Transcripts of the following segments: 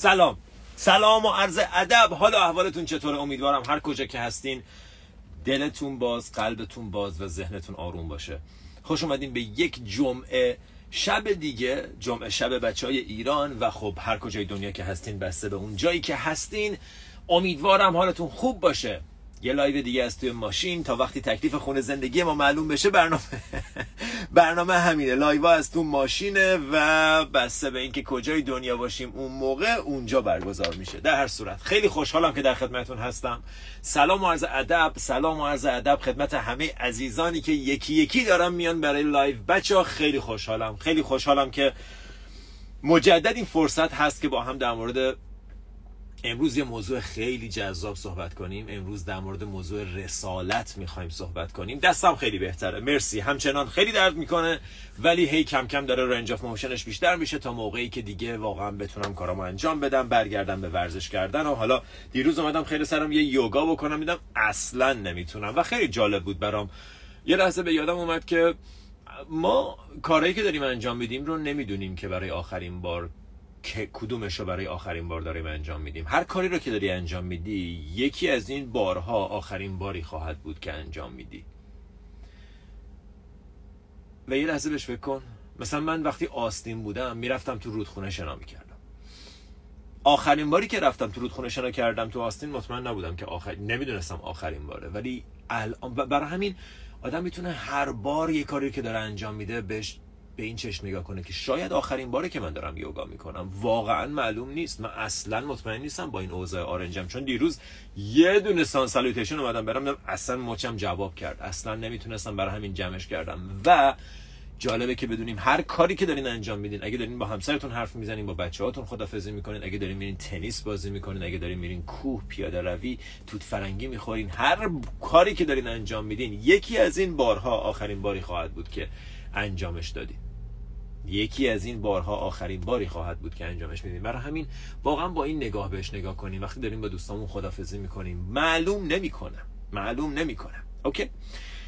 سلام. سلام و عرض ادب. حالا احوالتون چطوره؟ امیدوارم هر کجا که هستین دلتون باز قلبتون باز و ذهنتون آروم باشه. خوش اومدین به یک جمعه شب دیگه جمعه شب بچه های ایران و خب هر کجای دنیا که هستین بسته به اون جایی که هستین. امیدوارم حالتون خوب باشه. یه لایو دیگه از توی ماشین تا وقتی تکلیف خونه زندگی ما معلوم بشه برنامه. برنامه همینه. لایو از تو ماشینه و بسته به اینکه کجای دنیا باشیم اون موقع اونجا برگزار میشه. در هر صورت. خیلی خوشحالم که در خدمتون هستم. سلام و عرض ادب سلام و عرض ادب خدمت همه عزیزانی که یکی یکی دارم میان برای لایو. بچه ها خیلی خوشحالم. خیلی خوشحالم که مجدد این فرصت هست که با هم در مورد امروز یه موضوع خیلی جذاب صحبت کنیم. امروز در مورد موضوع رسالت می‌خوایم صحبت کنیم. دستم خیلی بهتره. مرسی. همچنان خیلی درد می‌کنه ولی هی کم کم داره range of motion ش بیشتر میشه تا موقعی که دیگه واقعا بتونم کارامو انجام بدم برگردم به ورزش کردن. و حالا دیروز اومدم خیلی سرم یه یوگا بکنم. میدم اصلا نمی‌تونم و خیلی جالب بود برام. یه لحظه به یادم اومد که ما کارهایی که داریم انجام میدیم رو نمی‌دونیم که برای آخرین بار که کدومش رو برای آخرین بار داریم انجام میدیم. هر کاری رو که داری انجام میدی یکی از این بارها آخرین باری خواهد بود که انجام میدی. و یه لحظه بهش فکر کن. مثلا من وقتی آستین بودم می‌رفتم تو رودخونه شنا می‌کردم. آخرین باری که رفتم تو رودخونه شنا کردم تو آستین مطمئن نبودم که آخر نمی‌دونستم آخرین باره. ولی الان برای همین آدم می‌تونه هر بار یه کاری که داره انجام میده بهش به این چشم نگاه کنه که شاید آخرین باره که من دارم یوگا می‌کنم. واقعا معلوم نیست. من اصلا مطمئن نیستم با این اوضاع آرنجم. چون دیروز یه دونه سان سالوتیشن اومدم برم اصلا مچم جواب کرد. اصلا نمی‌تونستم برای همین جمعش کردم. و جالبه که بدونیم هر کاری که دارین انجام میدین اگه دارین با همسرتون حرف می‌زنین با بچه‌هاتون خدافظی می‌کنین اگه دارین میرین تنیس بازی می‌کنین اگه دارین میرین کوه پیاده روی توت فرنگی می‌خورین هر کاری که دارین انجام میدین یکی از این بارها آخرین باری خواهد بود که انجامش دادین. یکی از این بارها آخرین باری خواهد بود که انجامش میدیم. برای همین واقعا با این نگاه بهش نگاه کنیم. وقتی داریم با دوستامون خدافزی می‌کنیم. معلوم نمی‌کنم. معلوم نمی‌کنم. اوکی؟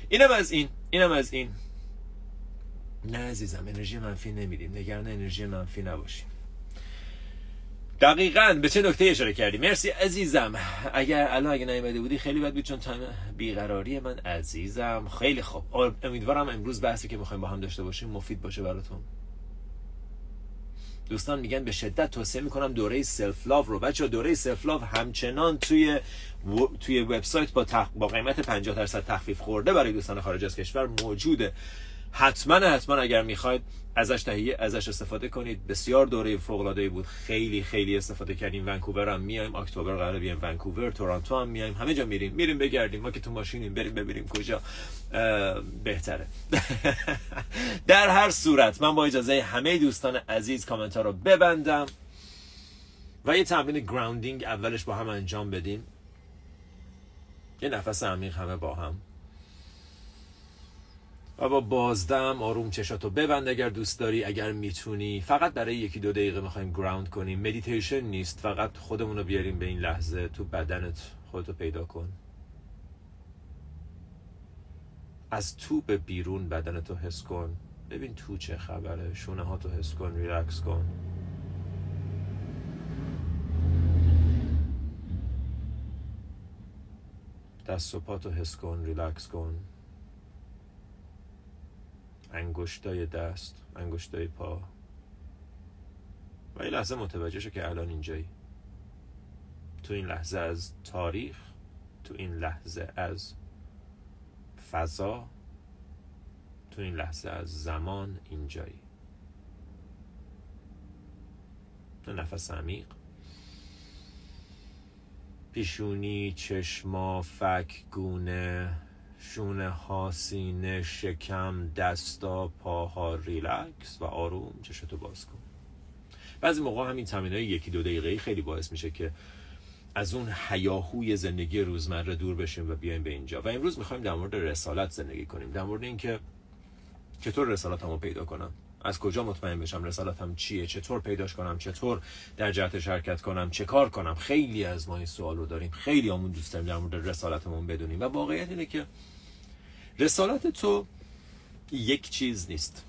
اینم از این. اینم از این. نه عزیزم انرژی منفی نمیدیم. نگران انرژی منفی نباشیم. دقیقا به چه نکته اشاره کردی؟ مرسی عزیزم. اگر الان اگه نیومده بودی خیلی بد بود چون time بیقراری من عزیزم. خیلی خوب. امیدوارم امروز بحثی که می‌خوایم با هم داشته باشیم مفید باشه براتون. دوستان میگن به شدت توصیه می‌کنم دوره self love رو. بچه دوره self love همچنان توی و... توی وبسایت با, تخ... با قیمت 50 درصد تخفیف خورده برای دوستان خارج از کشور موجوده. حتما حتما اگر می‌خواید ازش تهیه ازش استفاده کنید. بسیار دوره فوق العاده بود. خیلی خیلی استفاده کردیم. ونکوور هم میایم. اکتبر قرار بیایم ونکوور. تورنتو هم میایم. همه جا میریم. میریم بگردیم. ما که تو ماشینیم. بریم ببینیم کجا. بهتره. در هر صورت من با اجازه همه دوستان عزیز کامنت ها رو ببندم و یه تمرین گراوندینگ اولش با هم انجام بدیم. یه نفس عمیق همه با هم. و با بازدم آروم چشاتو ببند اگر دوست داری اگر می‌تونی. فقط برای یکی دو دقیقه می‌خوایم ground کنیم. مدیتیشن نیست. فقط خودمون رو بیاریم به این لحظه. تو بدنت خودتو پیدا کن. از تو به بیرون بدنتو حس کن. ببین تو چه خبره. شونه ها تو حس کن. ریلکس کن. دست و پاتو حس کن. ریلکس کن. انگشتای دست انگشتای پا. و این لحظه متوجه شو که الان اینجایی. تو این لحظه از تاریخ تو این لحظه از فضا تو این لحظه از زمان اینجایی. نفس عمیق. پیشونی چشما فک گونه. شونه ها سینه شکم دستا پاها ریلکس و آروم چشتو باز کن. بعضی موقع همین تمرین های یکی دو دقیقه خیلی باعث میشه که از اون حیاهوی زندگی روزمره دور بشیم و بیایم به اینجا. و امروز می‌خوایم در مورد رسالت زندگی کنیم. در مورد اینکه چطور رسالتمو پیدا کنم. از کجا مطمئن بشم رسالتم چیه؟ چطور پیداش کنم؟ چطور در جهت شرکت کنم؟ چه کار کنم؟ خیلی از ما این سوال رو داریم. خیلی همون دوست داریم در مورد رسالتمون بدونیم. و واقعیت اینه که رسالت تو یک چیز نیست.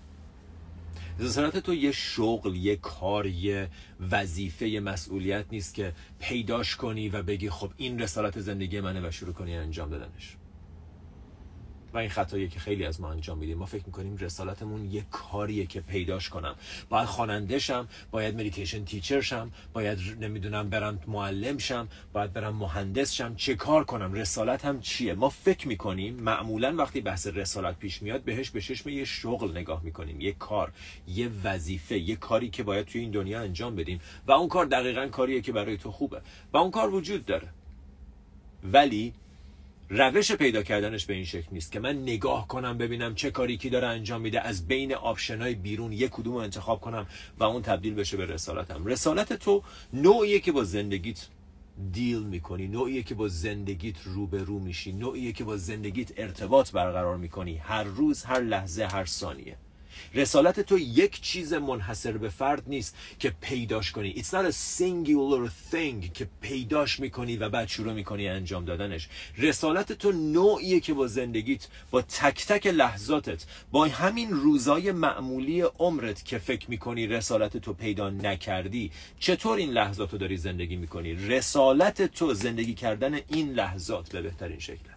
رسالت تو یه شغل یه کار یه وظیفه یه مسئولیت نیست که پیداش کنی و بگی خب این رسالت زندگی منه و شروع کنی انجام دادنش. و این خطایی که خیلی از ما انجام میدیم. ما فکر می‌کنیم رسالتمون یه کاریه که پیداش کنم. باید خواننده شم باید meditation teacher شم باید نمی‌دونم برم معلم شم باید برم مهندس شم چه کار کنم؟ رسالت هم چیه؟ ما فکر می‌کنیم معمولا وقتی بحث رسالت پیش میاد بهش به چشم یه شغل نگاه می‌کنیم. یه کار یه وظیفه یه کاری که باید توی این دنیا انجام بدیم. و اون کار دقیقا کاریه که برای تو خوبه. و اون کار وجود داره. ولی روش پیدا کردنش به این شکل نیست که من نگاه کنم ببینم چه کاری کی داره انجام میده از بین option ای بیرون یک کدوم انتخاب کنم و اون تبدیل بشه به رسالتم. رسالت تو نوعیه که با زندگیت دیل می‌کنی نوعیه که با زندگیت رو به رو میشی نوعیه که با زندگیت ارتباط برقرار می‌کنی. هر روز هر لحظه هر ثانیه. رسالت تو یک چیز منحصر به فرد نیست که پیداش کنی. It's not a singular thing که پیداش می‌کنی و بعد شروع می‌کنی انجام دادنش. رسالت تو نوعیه که با زندگیت با تک تک لحظاتت با همین روزای معمولی عمرت که فکر می‌کنی رسالت تو پیدا نکردی چطور این لحظات رو داری زندگی می‌کنی؟ رسالت تو زندگی کردن این لحظات به بهترین شکل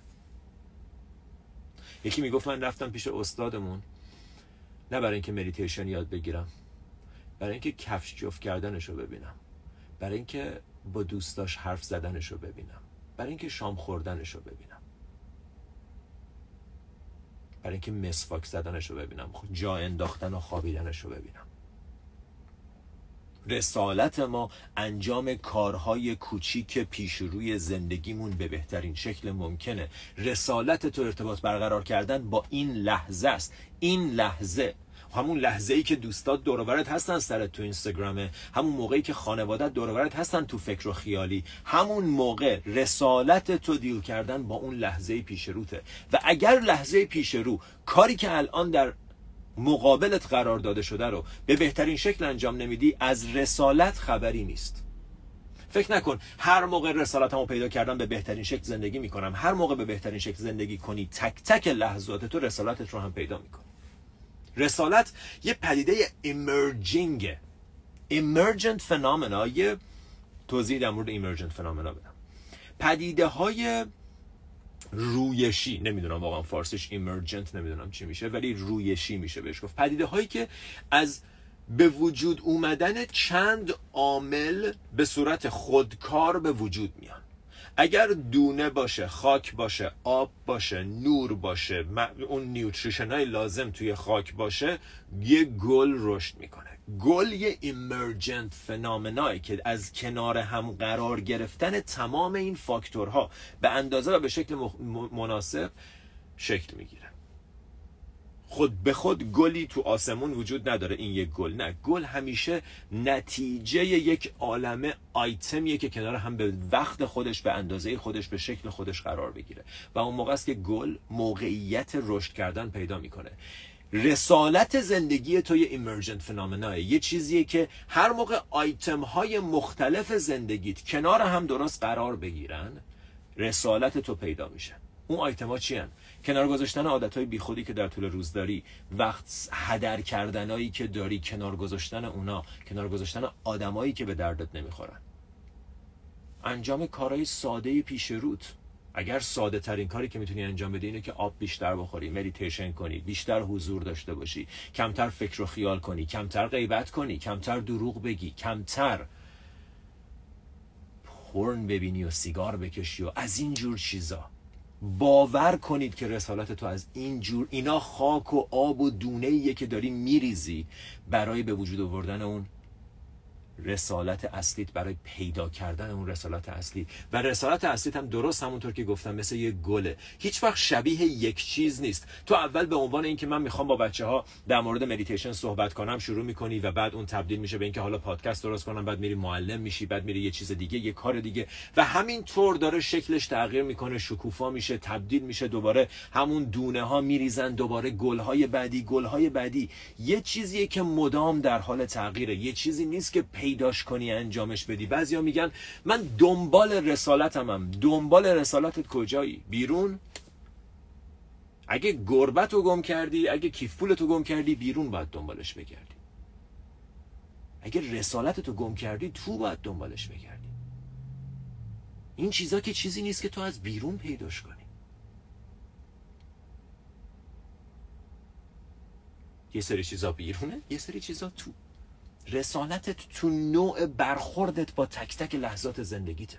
یکی می‌گفت من رفتم پیش استادمون. نه برای اینکه مدیتیشن یاد بگیرم. برای اینکه کفش جفت کردنش رو ببینم. برای اینکه با دوستاش حرف زدنش رو ببینم. برای اینکه شام خوردنش رو ببینم. برای اینکه مسواک زدنش رو ببینم جا انداختن و خوابیدنش رو ببینم. رسالت ما انجام کارهای کوچیک پیش روی زندگیمون به بهترین شکل ممکنه. رسالت تو ارتباط برقرار کردن با این لحظه است. این لحظه. همون لحظه ای که دوستات دورورت هستن سرت تو اینستاگرامه همون موقعی که خانوادت دورورت هستن تو فکر و خیالی همون موقع رسالت تو دیل کردن با اون لحظه پیش روته. و اگر لحظه پیش رو کاری که الان در مقابلت قرار داده شده رو به بهترین شکل انجام نمیدی از رسالت خبری نیست. فکر نکن هر موقع رسالتمو پیدا کردم به بهترین شکل زندگی می‌کنم. هر موقع به بهترین شکل زندگی کنی تک تک لحظات تو رسالتت رو هم پیدا می‌کنی. رسالت یه پدیده ایمرجینگه ایمرجنت فنامنا یه توضیح در مورد ایمرجنت فنامنا بدم. پدیده های رویشی. نمی‌دونم واقعا فارسیش ایمرجنت نمی‌دونم چی میشه ولی رویشی میشه بهش گفت. پدیده هایی که از به وجود اومدن چند عامل به صورت خودکار به وجود میان. اگر دونه باشه خاک باشه آب باشه نور باشه اون نیوتریشن های لازم توی خاک باشه یه گل رشد می‌کنه. گل یه ایمرجنت فنامنایی که از کنار هم قرار گرفتن تمام این فاکتورها به اندازه و به شکل مناسب شکل می‌گیره. خود به خود گلی تو آسمون وجود نداره. این یک گل نه. گل همیشه نتیجه یک عالمه آیتمیه که کنار هم به وقت خودش به اندازه خودش به شکل خودش قرار بگیره. و اون موقع است که گل موقعیت رشد کردن پیدا می‌کنه. رسالت زندگی تو یه ایمرجنت فنامناه یه چیزیه که هر موقع آیتم های مختلف زندگیت کنار هم درست قرار بگیرن رسالت تو پیدا میشه. اون آیتم ها چی کنار گذاشتن عادت های بیخودی که در طول روز داری وقت هدر کردنایی که داری کنار گذاشتن اونا کنار گذاشتن آدمایی که به دردت نمی‌خورن. انجام کارهای ساده پیش روت. اگر ساده ترین کاری که می‌تونی انجام بدی اینه که آب بیشتر بخوری مدیتیشن کنی بیشتر حضور داشته باشی کمتر فکر و خیال کنی کمتر غیبت کنی کمتر دروغ بگی کمتر پرن ببینی و سیگار بکشی و از این جور چیزا. باور کنید که رسالت تو از این جور اینا خاک و آب و دونه که داری میریزی برای به وجود آوردن اون رسالت اصلیت برای پیدا کردن اون رسالت اصلی. و رسالت اصلیت هم درست همونطور که گفتم مثل یه گله. هیچ وقت شبیه یک چیز نیست. تو اول به عنوان اینکه من می‌خوام با بچه ها در مورد مدیتیشن صحبت کنم شروع می‌کنی و بعد اون تبدیل میشه به اینکه حالا پادکست درست کنم بعد میری معلم میشی بعد میری یه چیز دیگه یه کار دیگه. و همین طور داره شکلش تغییر می‌کنه شکوفا میشه تبدیل میشه دوباره همون دونه ها میریزن دوباره گل های بعدی گل های بعدی. یه چیزیه که مدام در حال تغییره. یه چیزی نیست که پیداش کنی انجامش بدی. بعضیا میگن من دنبال رسالتمم. هم. دنبال رسالتت کجایی؟ بیرون؟ اگه گربت رو گم کردی اگه کیف پولت رو گم کردی بیرون باید دنبالش بگردی. اگر رسالت تو گم کردی تو باید دنبالش بگردی. این چیزا که چیزی نیست که تو از بیرون پیداش کنی. یه سری چیزا بیرونه یه سری چیزا تو. رسالتت تو نوع برخوردت با تک تک لحظات زندگیته.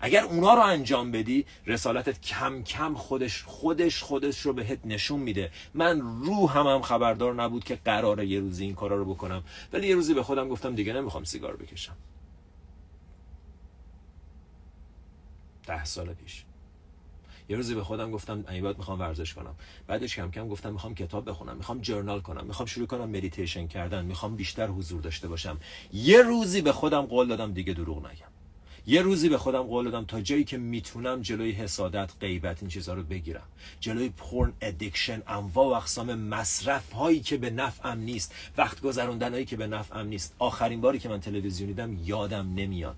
اگر اونا رو انجام بدی رسالتت کم کم خودش خودش خودش رو بهت نشون میده. من رو هم, هم خبردار نبود که قراره یه روزی این کارا رو بکنم. ولی یه روزی به خودم گفتم دیگه نمی‌خوام سیگار بکشم. ده سال پیش. یه روزی به خودم گفتم این بعد می‌خوام ورزش کنم. بعدش کم کم گفتم می‌خوام کتاب بخونم می‌خوام journal کنم می‌خوام شروع کنم مدیتیشن کردن می‌خوام بیشتر حضور داشته باشم. یه روزی به خودم قول دادم دیگه دروغ نگم. یه روزی به خودم قول دادم تا جایی که می‌تونم جلوی حسادت غیبت این چیزها رو بگیرم. جلوی porn addiction انواع و اقسام مصرف هایی که به نفعم نیست وقت گذروندن هایی که به نفعم نیست. آخرین باری که من تلویزیون دیدم یادم نمیاد.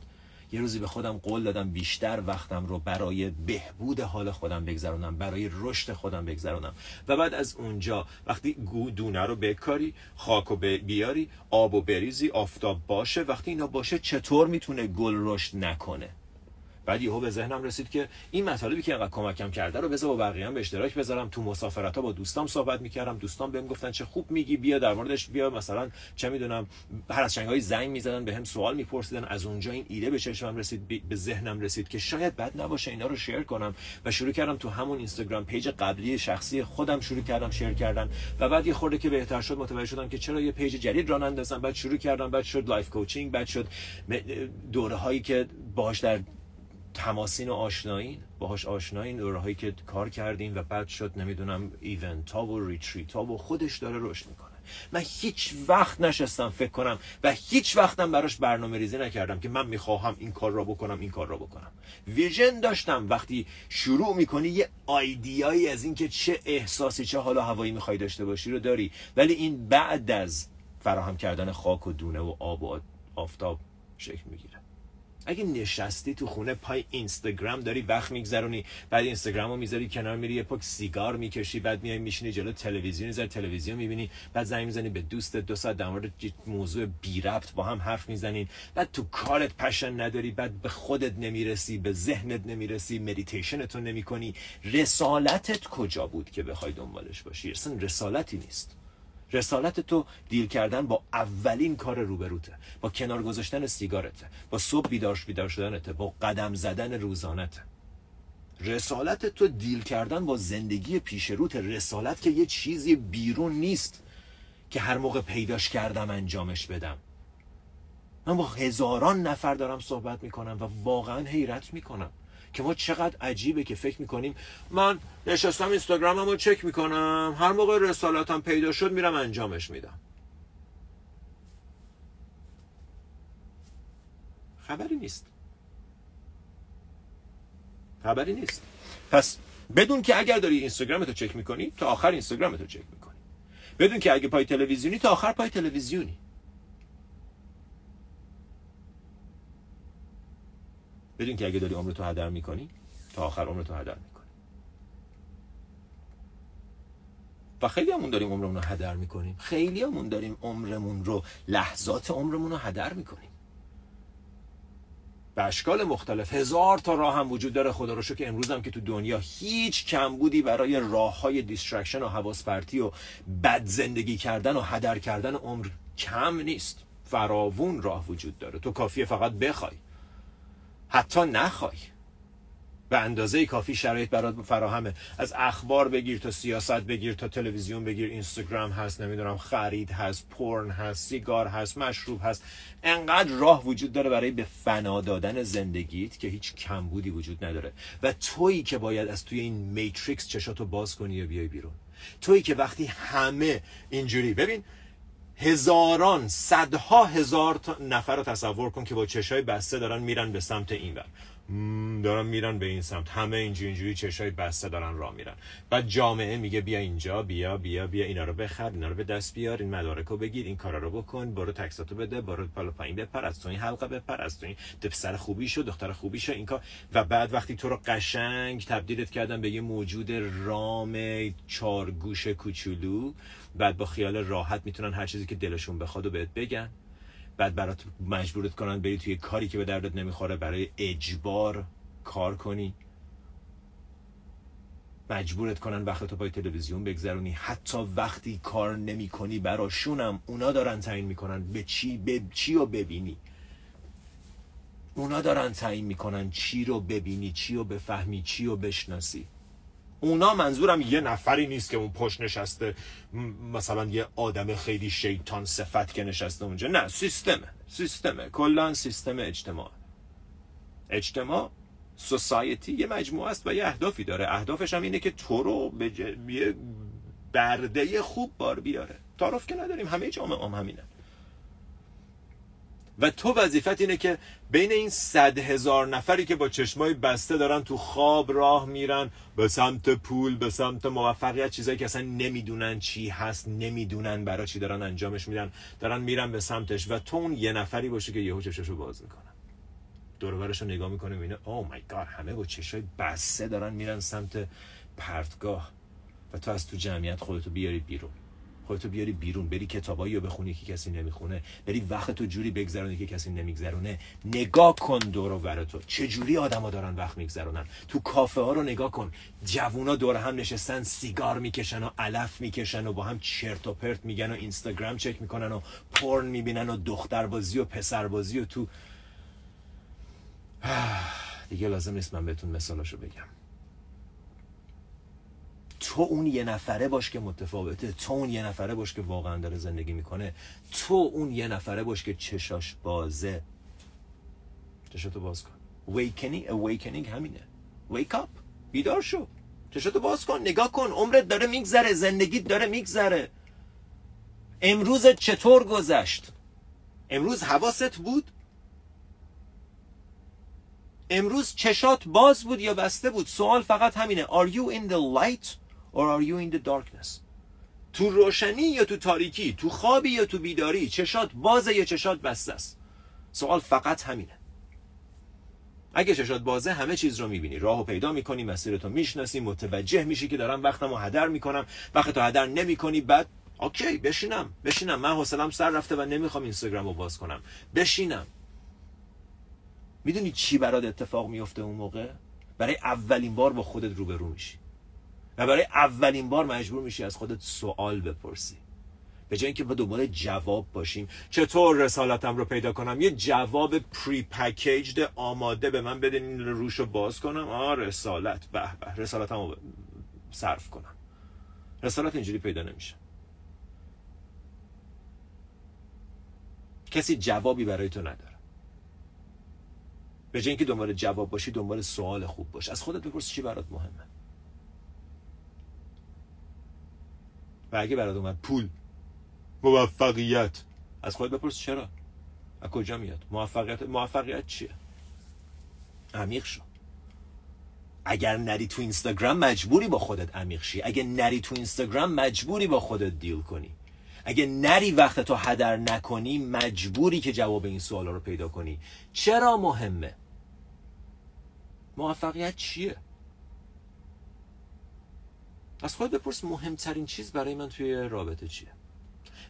یه روزی به خودم قول دادم بیشتر وقتم رو برای بهبود حال خودم بگذرونم برای رشد خودم بگذرونم. و بعد از اونجا وقتی دونه رو بکاری خاک و بیاری آب و بریزی آفتاب باشه وقتی اینا باشه چطور می‌تونه گل رشد نکنه؟ بعد یهو به ذهنم رسید که این مطالبی که انقدر کمکم کرده رو بذار با بقیه هم به اشتراک بذارم. تو مسافرت ها با دوستام صحبت می‌کردم. دوستان بهم گفتن چه خوب میگی بیا در موردش بیا مثلا چه می‌دونم هر از گاهی زنگ می‌زدن بهم سوال میپرسیدن. از اونجا این ایده به چشمم رسید به ذهنم رسید که شاید بد نباشه اینا رو share کنم. و شروع کردم تو همون اینستاگرام page قبلی شخصی خودم شروع کردم share کردن. و بعد یه خورده که بهتر شد متوجه شدم که چرا یه page جدید راه اندازم. بعد شروع کردم بعد شد life coaching بعد شد دوره هایی که باهاش در تماسین و آشنایین؟ باهاش آشنایین هایی که کار کردیم و بعد شد نمی‌دونم event ها و retreat ها و خودش داره رشد می‌کنه. من هیچ وقت نشستم فکر کنم و هیچ وقتم براش برنامه ریزی نکردم که من می‌خواهم این کار را بکنم این کار را بکنم. ویژن داشتم. وقتی شروع می‌کنی یه آیدیایی از اینکه چه احساسی چه حالا هوایی می‌خوای داشته باشی رو داری. ولی این بعد از فراهم کردن خاک و دونه و آب و آفتاب شکل می‌گیره. اگه نشستی تو خونه پای اینستاگرام داری وقت میگذرونی بعد اینستاگرام رو می‌ذاری کنار میری یه پاک سیگار می‌کشی بعد میای میشینی جلو تلویزیون زر تلویزیون می‌بینی بعد زنگ می‌زنی به دوست دو ساعت در مورد موضوع بی ربط با هم حرف می‌زنین. بعد تو کارت passion نداری بعد به خودت نمی‌رسی به ذهنت نمی‌رسی مدیتیشنتو نمی‌کنی. رسالتت کجا بود که بخوای دنبالش باشی؟ اصلا رسالتی نیست. رسالت تو deal کردن با اولین کار روبروته با کنار گذاشتن سیگارته با صبح بیدار بیدار شدنته با قدم زدن روزانته. رسالت تو deal کردن با زندگی پیش روت رسالت که یه چیزی بیرون نیست که هر موقع پیداش کردم انجامش بدم. من با هزاران نفر دارم صحبت می‌کنم و واقعا حیرت می‌کنم. که ما چقدر عجیبه که فکر می‌کنیم. من نشستم اینستاگرامم رو چک می‌کنم. هر موقع رسالتم پیدا شد میرم انجامش میدم. خبری نیست. خبری نیست. پس بدون که اگر داری اینستاگرام تو چک می‌کنی تا آخر اینستاگرام تو چک می‌کنی. بدون که اگه پای تلویزیونی تا آخر پای تلویزیونی. بدون که اگه داری عمرتو هدر می‌کنی تا آخر عمرتو هدر می‌کنی. و خیلی همون داریم عمرمون رو هدر می‌کنیم. خیلی همون داریم عمرمون رو لحظات عمرمون رو هدر می‌کنیم. به اشکال مختلف هزار تا راه هم وجود داره خدا رو که امروز هم که تو دنیا هیچ کمبودی برای راه های distraction و حواس پرتی و بد زندگی کردن و هدر کردن عمر کم نیست. فراوون راه وجود داره. تو کافیه فقط بخوای. حتی نخوای. به اندازه کافی شرایط برات فراهمه. از اخبار بگیر تا سیاست بگیر تا تلویزیون بگیر. اینستاگرام هست نمی‌دونم خرید هست پورن هست سیگار هست مشروب هست. انقدر راه وجود داره برای به فنا دادن زندگیت که هیچ کمبودی وجود نداره. و تویی که باید از توی این میتریکس چشاتو باز کنی و بیای بیرون. تویی که وقتی همه اینجوری ببین هزاران صدها هزار نفر رو تصور کن که با چشای بسته دارن میرن به سمت این بر دارن میرن به این سمت. همه اینجوری اینجوری چشای بسته دارن راه میرن. بعد جامعه میگه بیا اینجا بیا بیا بیا اینا رو بخر اینا رو به دست بیار این مدارک رو بگیر این کارا رو بکن برو تکساتو بده برو بالا پایین بپر از تو این حلقه بپر از تو این پسر خوبی شو دختر خوبی شو این کار. و بعد وقتی تو رو قشنگ تبدیلت کردن به یه موجود رام چارگوش کوچولو بعد با خیال راحت می‌تونن هر چیزی که دلشون بخواد و بهت بگن. بعد برات مجبورت کنن بری توی کاری که به دردت نمی‌خوره برای اجبار کار کنی. مجبورت کنن وقت تو پای تلویزیون بگذرونی. حتی وقتی کار نمی کنی براشونم اونا دارن تعیین می‌کنن به چی به چی رو ببینی. اونا دارن تعیین می‌کنن چی رو ببینی چی رو بفهمی چی رو بشناسی. اونا منظورم یه نفری نیست که اون پشت نشسته مثلا یه آدم خیلی شیطان صفت که نشسته اونجا. نه سیستمه سیستمه. کلا سیستم اجتماع. اجتماع سوسایتی یه مجموعه است و یه اهدافی داره. اهدافش هم اینه که تو رو به یه برده خوب بار بیاره. تعارف که نداریم. همه جامعه هم همینه. و تو وظیفت اینه که بین این صد هزار نفری که با چشمای بسته دارن تو خواب راه میرن به سمت پول به سمت موفقیت چیزایی که اصلا نمی‌دونن چی هست نمی‌دونن برای چی دارن انجامش میدن دارن میرن به سمتش و تو اون یه نفری باشه که یهو چششو باز می‌کنن دور رو نگاه می‌کنه می‌بینه او مای گاد همه با چشای بسته دارن میرن سمت پرتگاه. و تو از تو جمعیت خودتو بیاری بیرون. خودتو بیاری بیرون بری کتابایی رو بخونی که کسی نمی‌خونه بری وقت تو جوری بگذرونی که کسی نمیگذرونه. نگاه کن دور و تو. چه جوری آدما دارن وقت میگذرونن؟ تو کافه ها رو نگاه کن. جوونا دور هم نشستن سیگار می‌کشن و علف می‌کشن و با هم چرت و پرت میگن و اینستاگرام چک می‌کنن و پرن می‌بینن و دختر بازی و پسر بازی و تو. دیگه لازم نیست من بهتون مثالاشو بگم. تو اون یه نفره باش که متفاوته تو اون یه نفره باش که واقعا داره زندگی می‌کنه تو اون یه نفره باش که چشاش بازه. چشاتو باز کن. Awakening awakening همینه. Wake up بیدار شو. چشاتو باز کن نگاه کن عمرت داره میگذره زندگیت داره میگذره. امروز چطور گذشت؟ امروز حواست بود؟ امروز چشات باز بود یا بسته بود؟ سوال فقط همینه. Are you in the light or are you in the darkness? تو روشنی یا تو تاریکی؟ تو خوابی یا تو بیداری؟ چشات بازه یا چشات بسته است؟ سوال فقط همینه. اگه چشات بازه همه چیز رو می‌بینی. راهو پیدا می‌کنی مسیرتو می‌شناسی متوجه میشی که دارم وقتمو هدر می‌کنم. وقتو هدر نمی‌کنی بعد اوکی بشینم بشینم. من حوصلم سر رفته و نمی‌خوام اینستاگرام رو باز کنم. بشینم. می‌دونی چی برات اتفاق میفته اون موقع؟ برای اولین بار با خودت روبرو میشی. و برای اولین بار مجبور میشی از خودت سوال بپرسی. به جای اینکه با دوباره جواب باشیم. چطور رسالتم رو پیدا کنم؟ یه جواب پری پکیجد آماده به من بدین روش رو باز کنم. آه رسالت. به به. رسالتم رو صرف کنم. رسالت اینجوری پیدا نمیشه. کسی جوابی برای تو نداره. به جای اینکه دنبال جواب باشی دنبال سوال خوب باش. از خودت بپرس چی برات مهمه. و اگه برات اومد پول موفقیت. از خودت بپرس چرا؟ از کجا میاد؟ موفقیت موفقیت چیه؟ عمیق شو. اگر نری تو اینستاگرام مجبوری با خودت عمیق شی. اگه نری تو اینستاگرام مجبوری با خودت دیل کنی. اگه نری وقت تو هدر نکنی مجبوری که جواب این سوالا رو پیدا کنی. چرا مهمه؟ موفقیت چیه؟ از خود بپرس مهمترین چیز برای من توی رابطه چیه.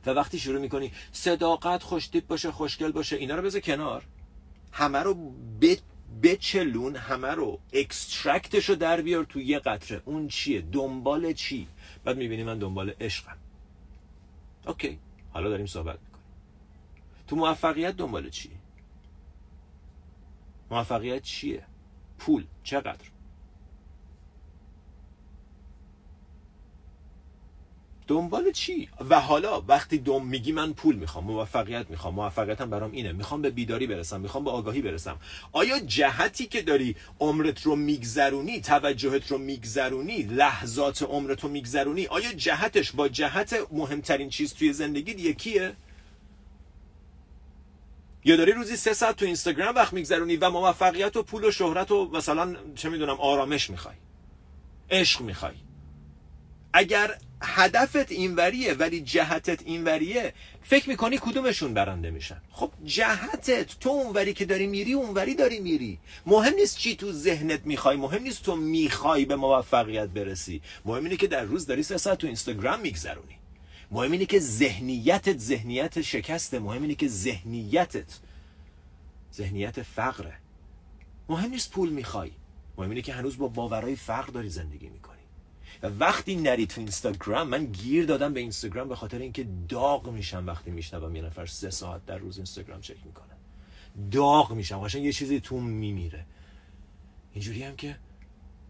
و وقتی شروع می‌کنی صداقت خوشتیپ باشه خوشگل باشه اینا رو بذار کنار. همه رو بچلون همه رو اکسترکتش رو در بیار تو یه قطره. اون چیه؟ دنبال چی؟ بعد می‌بینی من دنبال عشقم. اوکی. حالا داریم صحبت می‌کنیم. تو موفقیت دنبال چی؟ موفقیت چیه؟ پول. چقدر؟ دنبال چی؟ و حالا وقتی دوم میگی من پول می‌خوام موفقیت می‌خوام موفقیتم برام اینه. می‌خوام به بیداری برسم می‌خوام به آگاهی برسم. آیا جهتی که داری عمرت رو میگذرونی توجهت رو میگذرونی لحظات عمرت رو میگذرونی آیا جهتش با جهت مهمترین چیز توی زندگی یکیه؟ یا داری روزی سه ساعت تو اینستاگرام وقت میگذرونی و موفقیت و پول و شهرت و مثلا چه می‌دونم آرامش می‌خوای عشق می‌خوای. اگر هدفت اینوریه ولی جهتت اینوریه. فکر می‌کنی کدومشون برنده میشن؟ خب جهتت تو اونوری که داری میری اونوری داری میری. مهم نیست چی تو ذهنت می‌خوای مهم نیست تو می‌خوای به موفقیت برسی. مهم اینه که در روز داری سه ساعت تو اینستاگرام میگذرونی. مهم اینه که ذهنیتت ذهنیت شکسته. مهم اینه که ذهنیتت ذهنیت فقره. مهم نیست پول می‌خوای. مهم اینه که هنوز با باورهای فقر داری زندگی می‌کنی. وقتی نری تو اینستاگرام من گیر دادم به اینستاگرام به خاطر اینکه داغ میشم وقتی میشنوم یه نفر سه ساعت در روز اینستاگرام چک می‌کنه. داغ میشم قشنگ یه چیزی تو میمیره. اینجوری هم که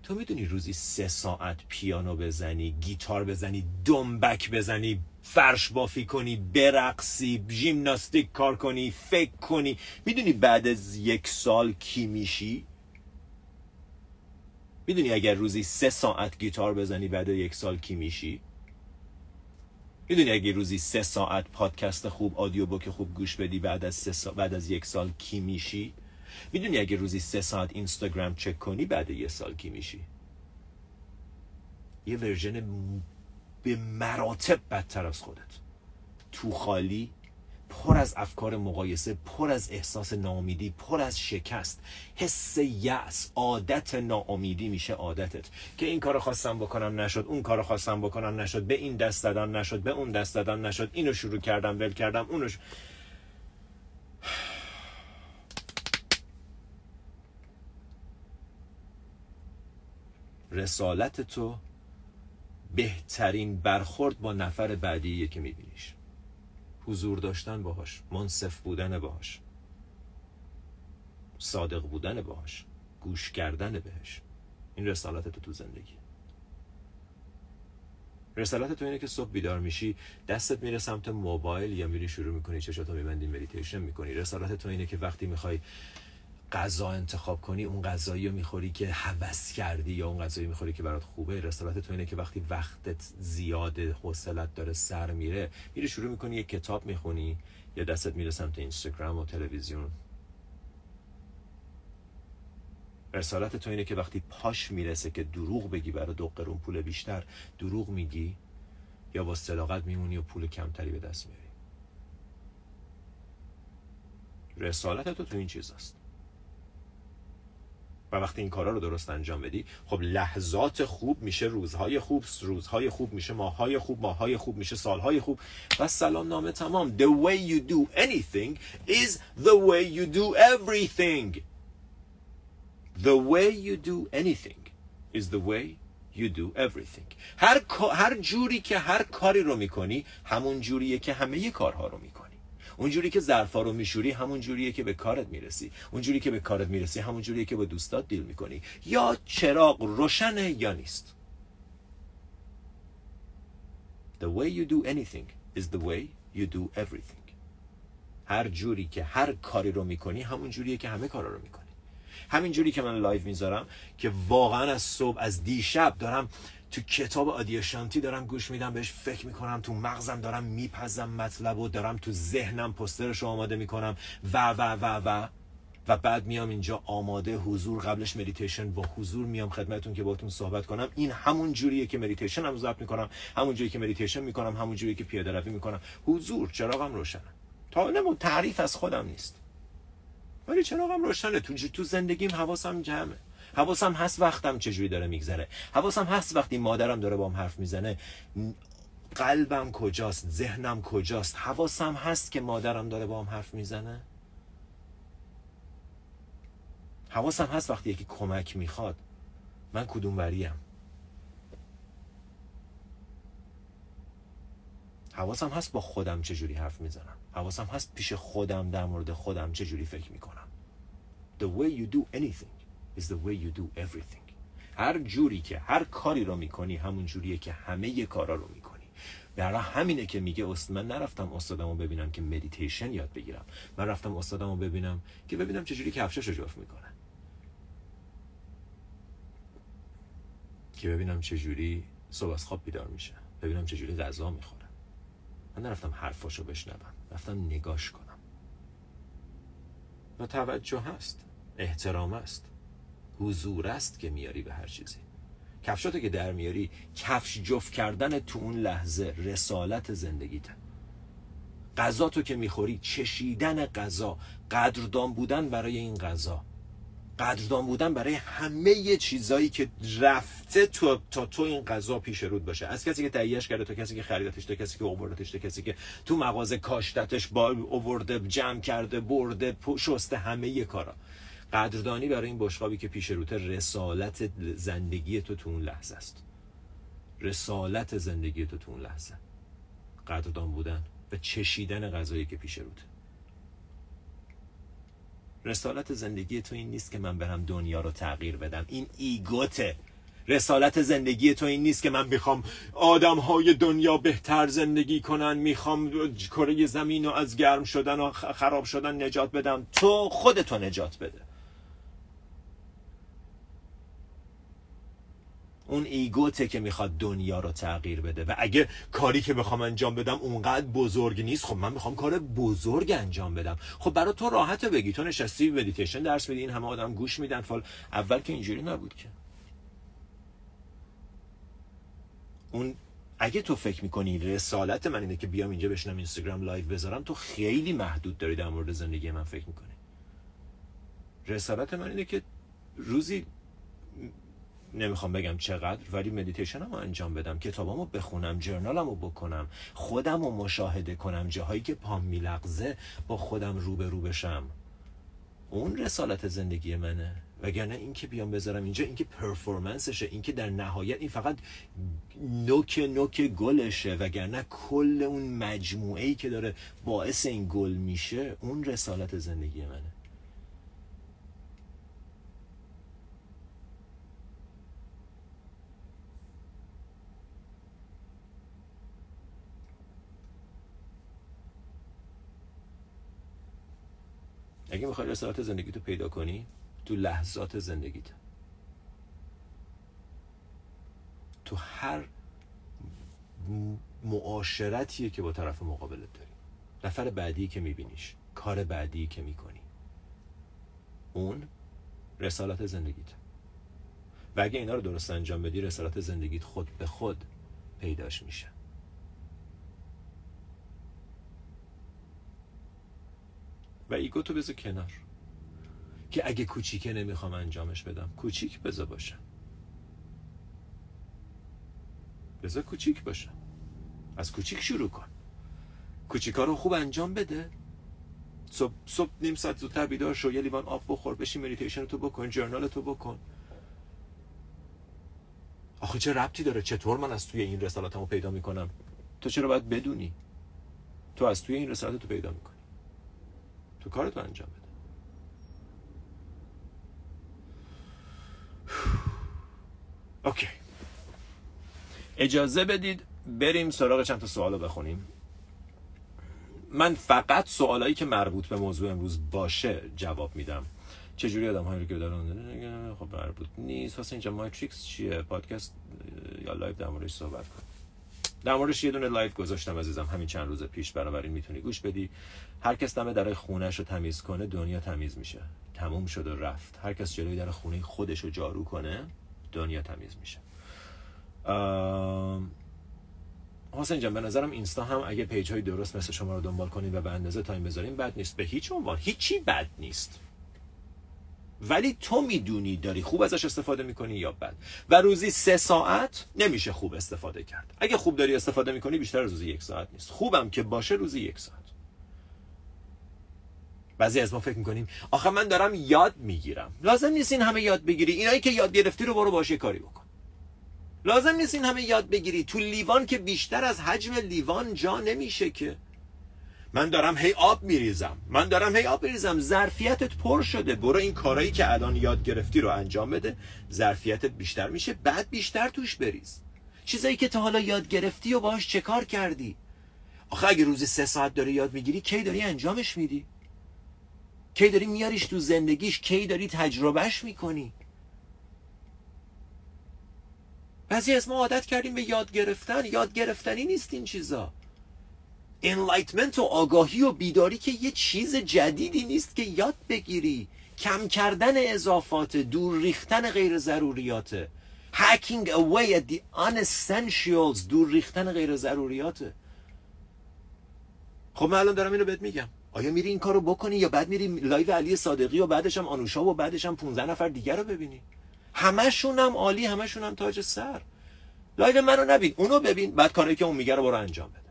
تو می‌دونی روزی سه ساعت پیانو بزنی گیتار بزنی دنبک بزنی فرش بافی کنی برقصی ژیمناستیک کار کنی فکر کنی. می‌دونی بعد از یک سال کی میشی؟ می‌دونی اگر روزی سه ساعت گیتار بزنی بعد یک سال کی میشی؟ می‌دونی اگر روزی سه ساعت پادکست خوب آدیو بوک خوب گوش بدی بعد از, سه بعد از یک سال کی میشی؟ می‌دونی اگه روزی سه ساعت اینستاگرام چک کنی بعد یه سال کی میشی؟ یه ورژن به مراتب بدتر از خودت. تو خالی پر از افکار مقایسه پر از احساس ناامیدی پر از شکست. حس یأس عادت ناامیدی میشه عادتت. که این کارو خواستم بکنم نشد اون کارو خواستم بکنم نشد به این دست دادن نشد به اون دست دادن نشد. اینو شروع کردم ول کردم اونو ش... رسالت تو بهترین برخورد با نفر بعدی که میبینیش. حضور داشتن باهاش منصف بودن باهاش صادق بودن باهاش گوش کردن بهش. این رسالت تو تو زندگی. رسالت تو اینه که صبح بیدار میشی دستت میره سمت موبایل یا میری شروع می‌کنی چشاتو میبندی مدیتیشن می‌کنی. رسالت تو اینه که وقتی می‌خوای غذا انتخاب کنی اون غذایی رو می‌خوری که هوس کردی یا اون غذایی می‌خوری که برات خوبه رسالت تو اینه که وقتی وقتت زیاده حوصلت داره سر میره میری شروع می‌کنی یه کتاب می‌خونی یا دستت میره سمت اینستاگرام و تلویزیون. رسالت تو اینه که وقتی پاش می‌رسه که دروغ بگی برای دو قرون پول بیشتر دروغ میگی یا با صداقت میمونی و پول کمتری به دست میاری. رسالت تو تو این چیز است و وقتی این کارا رو درست انجام بدی خب لحظات خوب میشه روزهای خوب روزهای خوب میشه ماههای خوب ماههای خوب میشه سالهای خوب و سلام نامه تمام. The way you do anything is the way you do everything. The way you do anything is the way you do everything. هر, هر جوری که هر کاری رو می‌کنی همون جوریه که همه کارها رو می‌کنی. اونجوری که ظرفا رو میشوری همون جوریه که به کارت می‌رسی. اونجوری که به کارت می‌رسی همون جوریه که با دوستات دیل می‌کنی. یا چراغ روشنه یا نیست. The way you do anything is the way you do everything. هر جوری که هر کاری رو می‌کنی همون جوریه که همه کارا رو می‌کنی. همین جوری که من live می‌ذارم که واقعا از صبح از دیشب دارم تو کتاب آدیاشانتی دارم گوش میدم بهش فکر می‌کنم تو مغزم دارم میپزم مطلب و دارم تو ذهنم بسترش رو آماده می‌کنم. و و و و و بعد میام اینجا آماده حضور قبلش مدیتیشن با حضور میام خدمتون که باتون صحبت کنم. این همون جوریه که مدیتیشن هم ضبط می‌کنم همون جوری که مدیتیشن می‌کنم همون جوری که پیاده روی می‌کنم. حضور چراغم روشنه. تا نمون تعریف از خودم نیست. ولی چراغم روشنه. تو تو زندگیم حواسم جمعه. حواسم هست وقتم چجوری داره میگذره. حواسم هست وقتی مادرم داره با هم حرف می‌زنه قلبم کجاست ذهنم کجاست حواسم هست که مادرم داره با هم حرف می‌زنه؟ حواسم هست وقتی یکی کمک می‌خواد من کدوم وریم حواسم هست با خودم چجوری حرف می‌زنم؟ حواسم هست پیش خودم در مورد خودم چجوری فکر می‌کنم؟ The way you do anything. Is the way you do everything. هر جوری که هر کاری رو می‌کنی همون جوریه که همه کارا رو می‌کنی. برای همینه که میگه است من نرفتم استادمو ببینم که مدیتیشن یاد بگیرم. من رفتم استادمو ببینم که ببینم چجوری کفشش رو جفت می‌کنه. که ببینم چجوری صبح از خواب بیدار میشه. ببینم چجوری غذا می‌خوره. من نرفتم حرفاشو بشنوم. رفتم نگاش کنم. و توجه هست. احترام است حضور است که میاری به هر چیزی. کفشاتو که در میاری کفش جفت کردن تو اون لحظه رسالت زندگیته. غذا تو که می‌خوری چشیدن غذا قدردان بودن برای این غذا. قدردان بودن برای همه چیزایی که رفته تو تا تو این غذا پیش رود باشه. از کسی که تهیهش کرده تا کسی که خریدتش تا کسی که آوردتش تا کسی که تو مغازه کاشتتش با اوورده جمع کرده برده شسته همه کارا. قدردانی برای این بشقابی که پیش روته رسالت زندگی تو تو اون لحظه است. رسالت زندگی تو تو اون لحظه. قدردان بودن و چشیدن غذایی که پیش روته. رسالت زندگی تو این نیست که من برم دنیا رو تغییر بدم. این ایگوته. رسالت زندگی تو این نیست که من می‌خوام آدم های دنیا بهتر زندگی کنن می‌خوام کره زمین رو از گرم شدن و خراب شدن نجات بدم. تو خودتو نجات بده. اون ego ته که می‌خواد دنیا رو تغییر بده. و اگه کاری که بخوام انجام بدم اونقدر بزرگ نیست خب من می‌خوام کار بزرگ انجام بدم. خب برای تو راحته بگی. تو نشستی مدیتیشن درس میدی این همه آدم گوش میدن. فال اول که اینجوری نبود که. اون اگه تو فکر می‌کنی رسالت من اینه که بیام اینجا بشینم اینستاگرام live بذارم تو خیلی محدود داری در مورد زندگی من فکر می‌کنی. رسالت من اینه که روزی نمی‌خوام بگم چقدر ولی مدیتیشن هم انجام بدم کتابامو بخونم جرنالمو بکنم خودم رو مشاهده کنم جاهایی که پام میلغزه با خودم رو به رو بشم. اون رسالت زندگی منه. وگرنه این که بیام بذارم اینجا این که پرفورمنسشه این که در نهایت این فقط نوک نوک گلشه وگرنه کل اون مجموعه ای که داره باعث این گل میشه اون رسالت زندگی منه. اگه می‌خوای رسالت زندگی تو پیدا کنی تو لحظات زندگیت. تو هر معاشرتیه که با طرف مقابلت داری. نفر بعدی که میبینیش کار بعدی که می‌کنی. اون رسالت زندگیت. و اگه اینا رو درست انجام بدی رسالت زندگیت خود به خود پیداش میشه. و ایگو تو بذار کنار. که اگه کوچیکه نمی‌خوام انجامش بدم. کوچیک بذار باشم بذار کوچیک باشم از کوچیک شروع کن. کوچیکا رو خوب انجام بده. صبح, صبح نیم ساعت زودتر بیدار شو یه لیوان آب بخور بشی مدیتیشن تو بکن جرنال تو بکن. آخه چه ربطی داره؟ چطور من از توی این رسالاتمو پیدا می‌کنم؟ تو چرا باید بدونی؟ تو از توی این رسالت تو پیدا می‌کنی. تو کارتو انجام بده. OK. اجازه بدید بریم سراغ چند تا سوال رو بخونیم. من فقط سوالایی که مربوط به موضوع امروز باشه جواب میدم. چجوری آدم هایی رو که دارن خب مربوط نیست. واسه اینجا ماتریکس چیه؟ پادکست یا live در موردش صحبت کن در موردش یه دونه live گذاشتم عزیزم. همین چند روز پیش بنابراین می‌تونی گوش بدی. هر کس دم در خونهش رو تمیز کنه دنیا تمیز میشه. تموم شد و رفت. هر کس جلوی در خونه خودش رو جارو کنه دنیا تمیز میشه. حسین جان به نظرم اینستا هم اگه page های درست مثل شما رو دنبال کنید و به اندازه time بذاریم بد نیست. به هیچ عنوان. هیچی بد نیست. ولی تو می‌دونی داری خوب ازش استفاده می‌کنی یا بد. و روزی سه ساعت نمیشه خوب استفاده کرد. اگه خوب داری استفاده می‌کنی بیشتر از روزی یک ساعت نیست. خوبم که باشه روزی یک ساعت. بعضی از ما فکر می‌کنیم آخه من دارم یاد می‌گیرم. لازم نیست این همه یاد بگیری. اینایی که یاد گرفتی رو برو باشه کاری بکن. لازم نیست این همه یاد بگیری. تو لیوان که بیشتر از حجم لیوان جا نمیشه که. من دارم هی آب میریزم. من دارم هی آب میریزم. ظرفیتت پر شده. برو این کارایی که الان یاد گرفتی رو انجام بده. ظرفیتت بیشتر میشه. بعد بیشتر توش بریز. چیزایی که تا حالا یاد گرفتی و باش چه کار کردی؟ آخه اگه روزی سه ساعت داری یاد می‌گیری کی داری انجامش میدی؟ کی داری میاریش تو زندگیش؟ کی داری تجربهش می‌کنی؟ بعضی از ما عادت کردیم به یاد گرفتن. یاد گرفتنی نیست این چیزا. انلایتمنت و آگاهی و بیداری که یه چیز جدیدی نیست که یاد بگیری. کم کردن اضافات دور ریختن غیر ضروریاته hacking away at the unessentials دور ریختن غیر ضروریاته خب من الان دارم اینو بهت میگم. آیا میری این کارو بکنی یا بعد میری live علی صادقی و بعدش هم آنوشا و بعدش هم 15 نفر دیگر رو ببینی؟ همشون هم عالی همشون هم تاج سر. live منو نبین اونو ببین. بعد کاری که اون میگه رو برو انجام بده.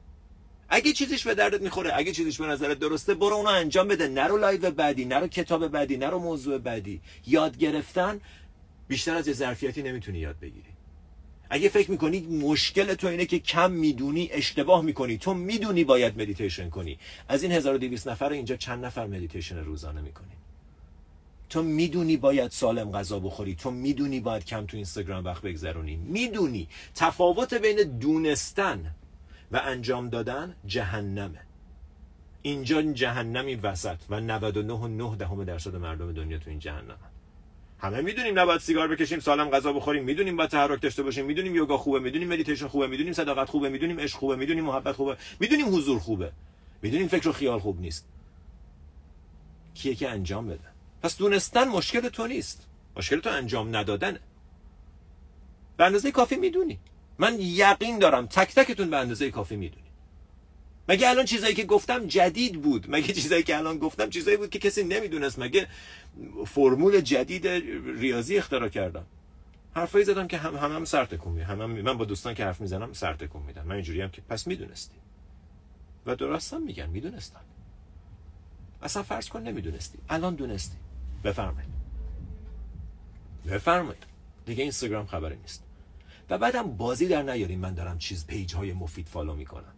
اگه چیزیش به دردت می‌خوره اگه چیزیش به نظرت درسته برو اونو انجام بده. نرو live بعدی نرو کتاب بعدی نرو موضوع بعدی. یاد گرفتن بیشتر از یه ظرفیتی نمی‌تونی یاد بگیری. اگه فکر می‌کنی مشکل تو اینه که کم می‌دونی اشتباه می‌کنی تو می‌دونی باید مدیتیشن کنی. از این 1200 نفر اینجا چند نفر مدیتیشن روزانه می‌کنی؟ تو می‌دونی باید سالم غذا بخوری تو می‌دونی باید کم تو اینستاگرام وقت بگذرونی. می‌دونی. تفاوت بین دونستن و انجام دادن جهنمه. اینجا جهنمی وسط و 99 دهم درصد مردم دنیا تو این جهنم همه می‌دونیم نباید سیگار بکشیم سالم غذا بخوریم. می‌دونیم باید تحرک داشته باشیم. می‌دونیم یوگا خوبه می‌دونیم مدیتیشن خوبه می‌دونیم صداقت خوبه می‌دونیم عشق خوبه می‌دونیم محبت خوبه می‌دونیم حضور خوبه. می‌دونیم فکر و خیال خوب نیست. کیه که انجام بده؟ پس دونستن مشکل تو نیست. مشکل تو انجام ندادن به اندازه کافی می‌دونی. من یقین دارم تک تکتون به اندازه کافی می‌دونی مگه الان چیزایی که گفتم جدید بود؟ مگه چیزایی که الان گفتم چیزایی بود که کسی نمی‌دونست؟ مگه فرمول جدید ریاضی اختراع کردم؟ حرفایی زدم که هم هم, هم سر تکون هم, هم من با دوستان که حرف می‌زنم سر تکون میدم من اینجوری هم که پس می‌دونستی. و درستم میگن. می‌دونستم. اصلا فرض کن نمی‌دونستی. الان دونستی. بفرمایید. بفرمایید. دیگه اینستاگرام خبری نیست. و بعدم بازی در نیاریم من دارم چیز page های مفید follow می‌کنم.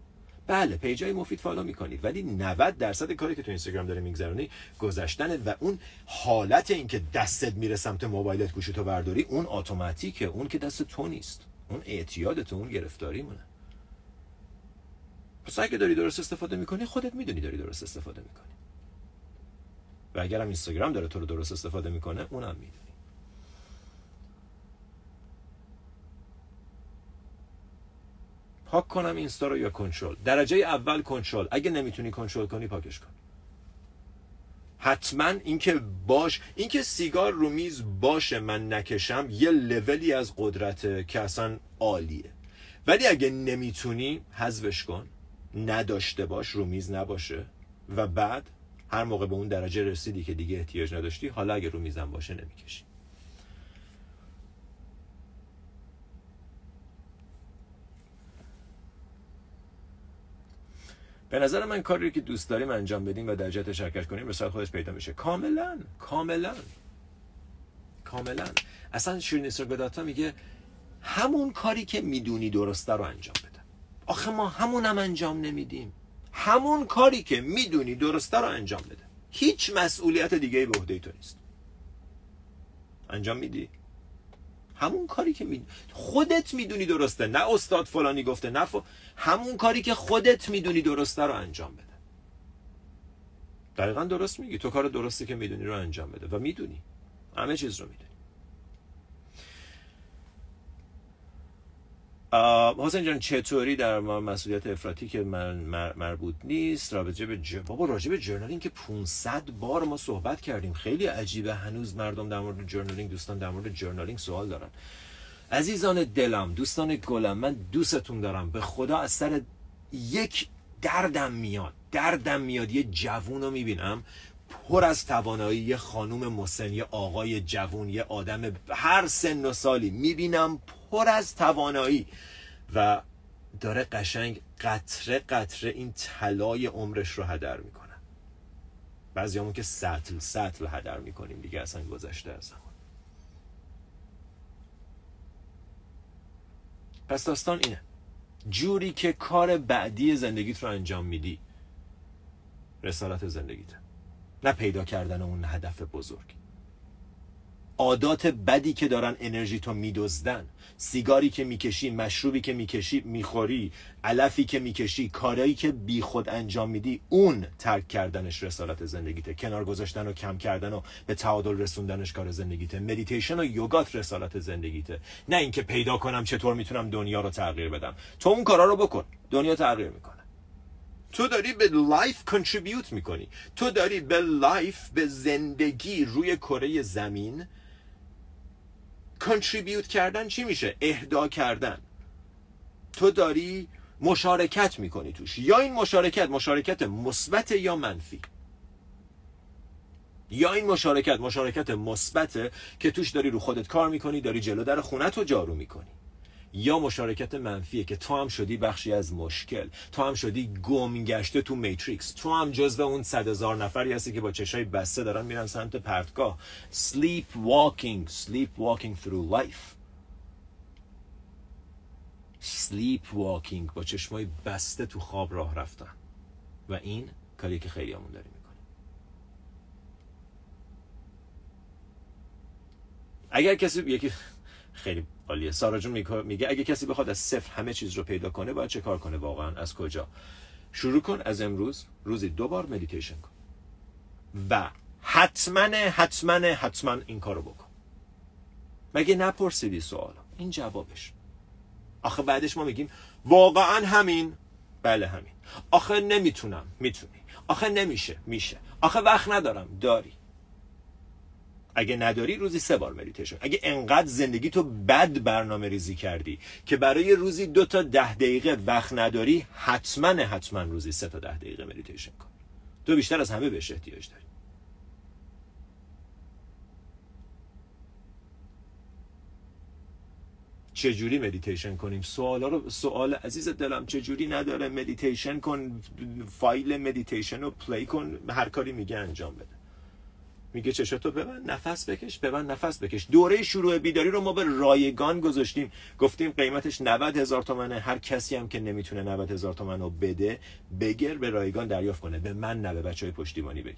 بله page های مفید follow می‌کنید. ولی 90 درصد کاری که تو اینستاگرام داره میگذرونی گذشتن و اون حالت این که دستت میره سمت موبایلت گوشی تو برداری اون اتوماتیکه. اون که دست تو نیست. اون اعتیادت اون گرفتاری مونه پس اگه داری درست استفاده می‌کنی خودت می‌دونی داری درست استفاده می‌کنی. و اگرم اینستاگرام داره تو رو درست استفاده می‌کنه اونم می‌دونی. پاک کنم اینستا رو یا کنترل. درجه اول کنترل. اگه نمی‌تونی کنترل کنی پاکش کن. حتما اینکه باش اینکه سیگار رو میز باشه من نکشم یه لولی از قدرته که اصلا عالیه. ولی اگه نمی‌تونی حذفش کن. نداشته باش رو میز نباشه. و بعد هر موقع به اون درجه رسیدی که دیگه احتیاج نداشتی حالا اگه رو میزم باشه نمی‌کشی. به نظر من کاری که دوست داریم انجام بدیم و در جهت شرکت کنیم به خودش پیدا میشه. کاملا کاملا. کاملا. اصلا شیرین گداتا میگه همون کاری که می‌دونی درسته رو انجام بده. آخه ما همون هم انجام نمیدیم. همون کاری که می‌دونی درسته رو انجام بده. هیچ مسئولیت دیگه به عهده تو نیست. انجام میدی؟ همون کاری که می... خودت می‌دونی درسته. نه استاد فلانی گفته نه همون کاری که خودت می‌دونی درسته رو انجام بده. دقیقا درست میگی. تو کار درسته که می‌دونی رو انجام بده. و می‌دونی. همه چیز رو می‌دونی. حسین جان چطوری در مسئولیت افراطی که من مربوط نیست؟ رابطه به ج... بابا راجع به جرنالینگ که 500 بار ما صحبت کردیم. خیلی عجیبه. هنوز مردم در مورد جرنالینگ دوستان در مورد جرنالینگ سوال دارن. عزیزان دلم دوستان گلم من دوستتون دارم. به خدا از سر یک دردم میاد. دردم میاد. یه جوون رو می‌بینم. پر از توانایی یه خانوم مسن یه آقای جوون یه آدم هر سن و سالی می‌بینم پر از توانایی. و داره قشنگ قطره قطره این طلای عمرش رو هدر می‌کنه. بعضی همون که سطل سطل هدر می‌کنیم دیگه اصلا گذشته از زمان. پس داستان اینه. جوری که کار بعدی زندگیت رو انجام میدی رسالت زندگیته. نه پیدا کردن اون هدف بزرگ. عادات بدی که دارن انرژی تو میدزدن سیگاری که می‌کشی مشروبی که می‌کشی می‌خوری علفی که می‌کشی کارایی که بی خود انجام میدی اون ترک کردنش رسالت زندگیته. کنار گذاشتن و کم کردن و به تعادل رسوندنش کار زندگیته. مدیتیشن و یوگات رسالت زندگیته. نه اینکه پیدا کنم چطور می‌تونم دنیا رو تغییر بدم. تو اون کارا رو بکن. دنیا تغییر می‌کنه. تو داری به life contribute می‌کنی. تو داری به life به زندگی روی کره زمین contribute کردن چی میشه؟ اهدا کردن. تو داری مشارکت می‌کنی توش. یا این مشارکت مشارکت مثبت یا منفی؟ یا این مشارکت مشارکت مثبته که توش داری رو خودت کار می‌کنی داری جلو در خونت رو جارو می‌کنی. یا مشارکت منفیه که تو هم شدی بخشی از مشکل تو هم شدی گم گشته تو میتریکس تو هم جزو اون صد هزار نفری هستی که با چشای بسته دارن میرن سمت پرتگاه. Sleep walking sleep walking through life. Sleep walking با چشمای بسته تو خواب راه رفتن. و این کاری که خیلی همون می‌کنیم. اگر کسی یکی خیلی عالیه. سارا جون میگه اگه کسی بخواد از صفر همه چیز رو پیدا کنه باید چه کار کنه واقعا؟ از کجا؟ شروع کن از امروز. روزی دو بار مدیتیشن کن. و حتما حتما حتما این کارو بکن. مگه نپرسیدی سوال این جوابش. آخه بعدش ما میگیم واقعا همین. بله همین. آخه نمی‌تونم. می‌تونی. آخه نمیشه. میشه. آخه وقت ندارم. داری. اگه نداری روزی سه بار مدیتیشن اگه انقدر زندگی تو بد برنامه ریزی کردی که برای روزی دو تا ده دقیقه وقت نداری حتما حتما روزی سه تا ده دقیقه مدیتیشن کن. تو بیشتر از همه بهش احتیاج داری. چجوری مدیتیشن کنیم؟ سوالا رو سوال عزیز دلم چجوری نداره مدیتیشن کن؟ فایل مدیتیشن رو play کن. هر کاری میگه انجام بده. میگه چشاتو ببند نفس بکش ببند نفس بکش. دوره شروع بیداری رو ما به رایگان گذاشتیم. گفتیم قیمتش 90 هزار تومنه. هر کسی هم که نمی‌تونه 90 هزار تومن رو بده بگر به رایگان دریافت کنه. به من نه به بچه های پشتیبانی بگه.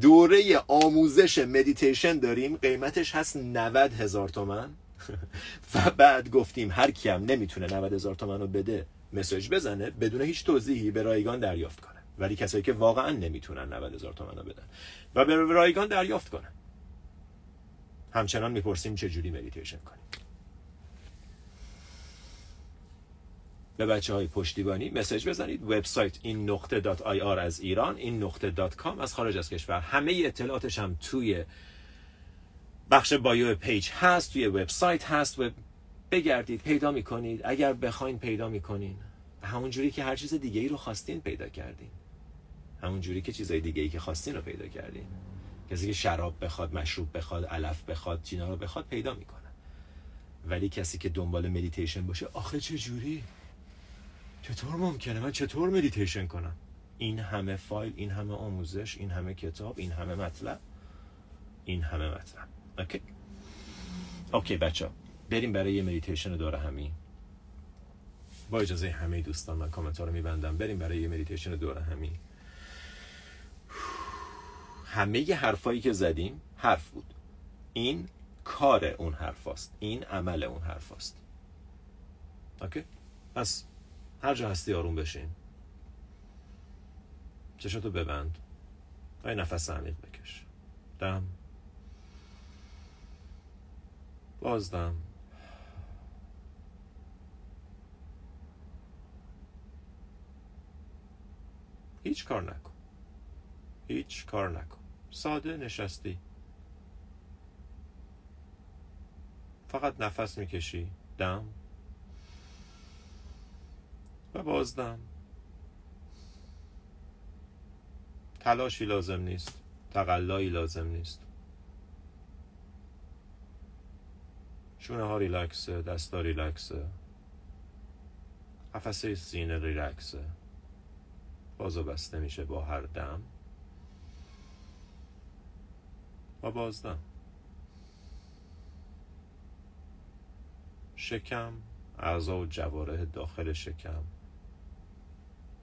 دوره آموزش مدیتیشن داریم. قیمتش هست 90 هزار تومن. و بعد گفتیم هر کی هم نمی‌تونه 90 هزار تومن رو بده message بزنه بدون هیچ توضیحی به رایگان دریافت کنه. ولی کسایی که واقعا نمی‌تونن 90 هزار تومن بدن. و به رایگان دریافت کنن. همچنان می‌پرسیم چجوری مدیتیشن کنیم. به بچه های پشتیبانی message بزنید. وبسایت این نقطه dot IR از ایران این نقطه dot com از خارج از کشور. همه اطلاعاتش هم توی بخش bio page هست توی وبسایت هست. و بگردید پیدا می‌کنید. اگر بخواین پیدا می‌کنین. همون جوری که هر چیز دیگه ای رو خواستین پیدا کردین. همون جوری که چیزای دیگه ای که خواستین رو پیدا کردین کسی که شراب بخواد مشروب بخواد علف بخواد اینا رو بخواد پیدا می‌کنه. ولی کسی که دنبال مدیتیشن باشه آخه چه جوری؟ چطور ممکنه؟ من چطور مدیتیشن کنم؟ این همه فایل این همه آموزش این همه کتاب این همه مطلب این همه مطلب. Okay? Okay بچه بریم برای یه مدیتیشن دور همی با اجازه همه دوستان من کامنت رو میبندم. بریم برای یه مدیتیشن دور همی همه ی حرفایی که زدیم حرف بود. این کار اون حرف است. این عمل اون حرف است okay? پس هر جا هستی آروم بشین. چشاتو ببند و نفس عمیق بکش. دم. بازدم هیچ کار نکن. هیچ کار نکن. ساده نشستی. فقط نفس می‌کشی. دم. و بازدم تلاشی لازم نیست. تقلایی لازم نیست. شونه ها ریلکسه دستا ریلکسه. قفسه سینه ریلکسه. بازو بسته میشه با هر دم. بازدم. شکم اعضا و جواره داخل شکم.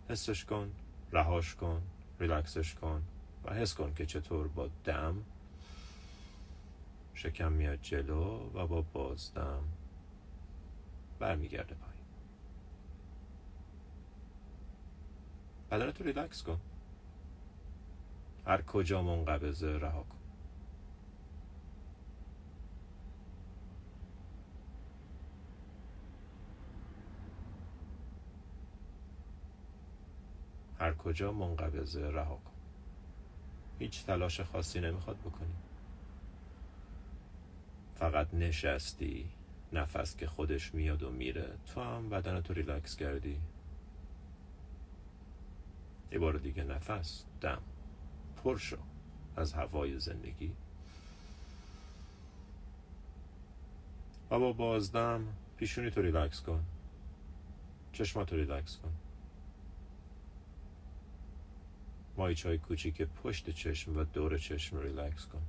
حسش کن رهاش کن ریلکسش کن و حس کن که چطور با دم شکم میاد جلو و با بازدم برمیگرده پایین. بدنتو ریلکس کن. هر کجا منقبضه رها کن. هر کجا منقبضه رها کن. هیچ تلاش خاصی نمی‌خواد بکنی. فقط نشستی نفس که خودش میاد و میره تو هم بدن تو ریلکس کردی. یه بار دیگه نفس دم پر شو از هوای زندگی. و با بازدم پیشونی تو ریلکس کن. چشماتو ریلکس کن. ماهیچه های کوچیک پشت چشم و دور چشم ریلکس کن.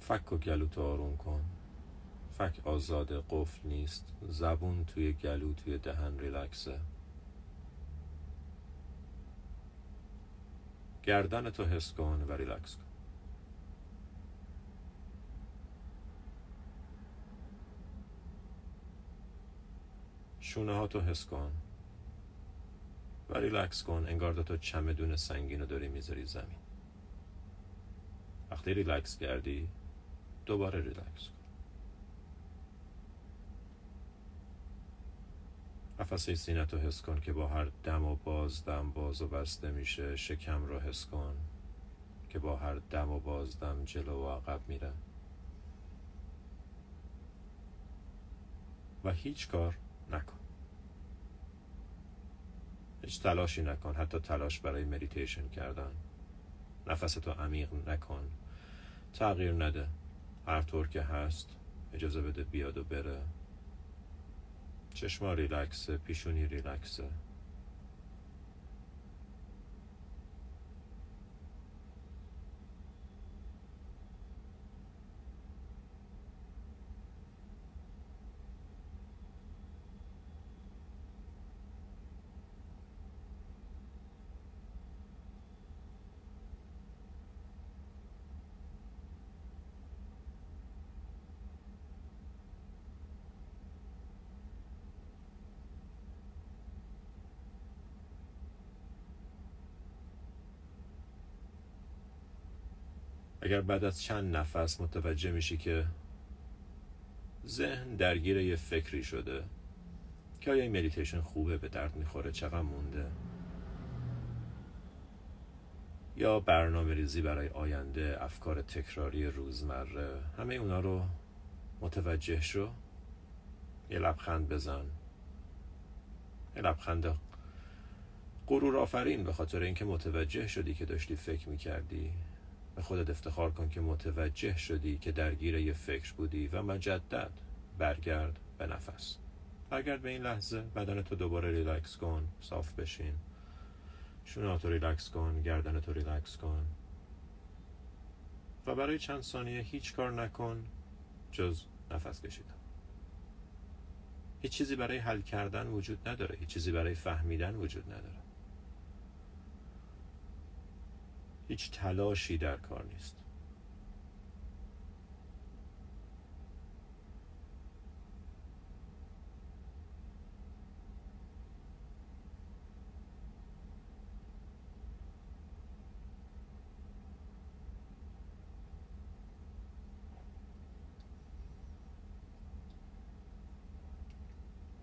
فک و گلو تو آروم کن. فک آزاده قفل نیست. زبون توی گلو توی دهن ریلکسه. گردن تو حس کن و ریلکس کن. شونه ها تو حس کن و ریلکس کن انگار تو چمدون سنگین رو داری می‌ذاری زمین. وقتی ریلکس کردی دوباره ریلکس کن. قفسه سینه تو حس کن که با هر دم و باز دم باز و بسته میشه شکم رو حس کن که با هر دم و باز دم جلو و عقب میره. و هیچ کار نکن. هیچ تلاشی نکن. حتی تلاش برای مدیتیشن کردن. نفستو عمیق نکن. تغییر نده. هر طور که هست اجازه بده بیاد و بره. چشما ریلکسه پیشونی ریلکسه. اگر بعد از چند نفس متوجه میشی که ذهن درگیر یه فکری شده که آیا این مدیتیشن خوبه به درد می‌خوره چقدر مونده؟ یا برنامه ریزی برای آینده افکار تکراری روزمره همه اونا رو متوجه شو. یه لبخند بزن. یه لبخند غرور آفرین به خاطر اینکه متوجه شدی که داشتی فکر می‌کردی. به خودت افتخار کن که متوجه شدی که درگیر یه فکر بودی و مجدد برگرد به نفس. برگرد به این لحظه بدن تو دوباره ریلکس کن صاف بشین. شونه تو ریلکس کن گردن تو ریلکس کن. و برای چند ثانیه هیچ کار نکن جز نفس کشیدن. هیچ چیزی برای حل کردن وجود نداره هیچ چیزی برای فهمیدن وجود نداره. هیچ تلاشی در کار نیست.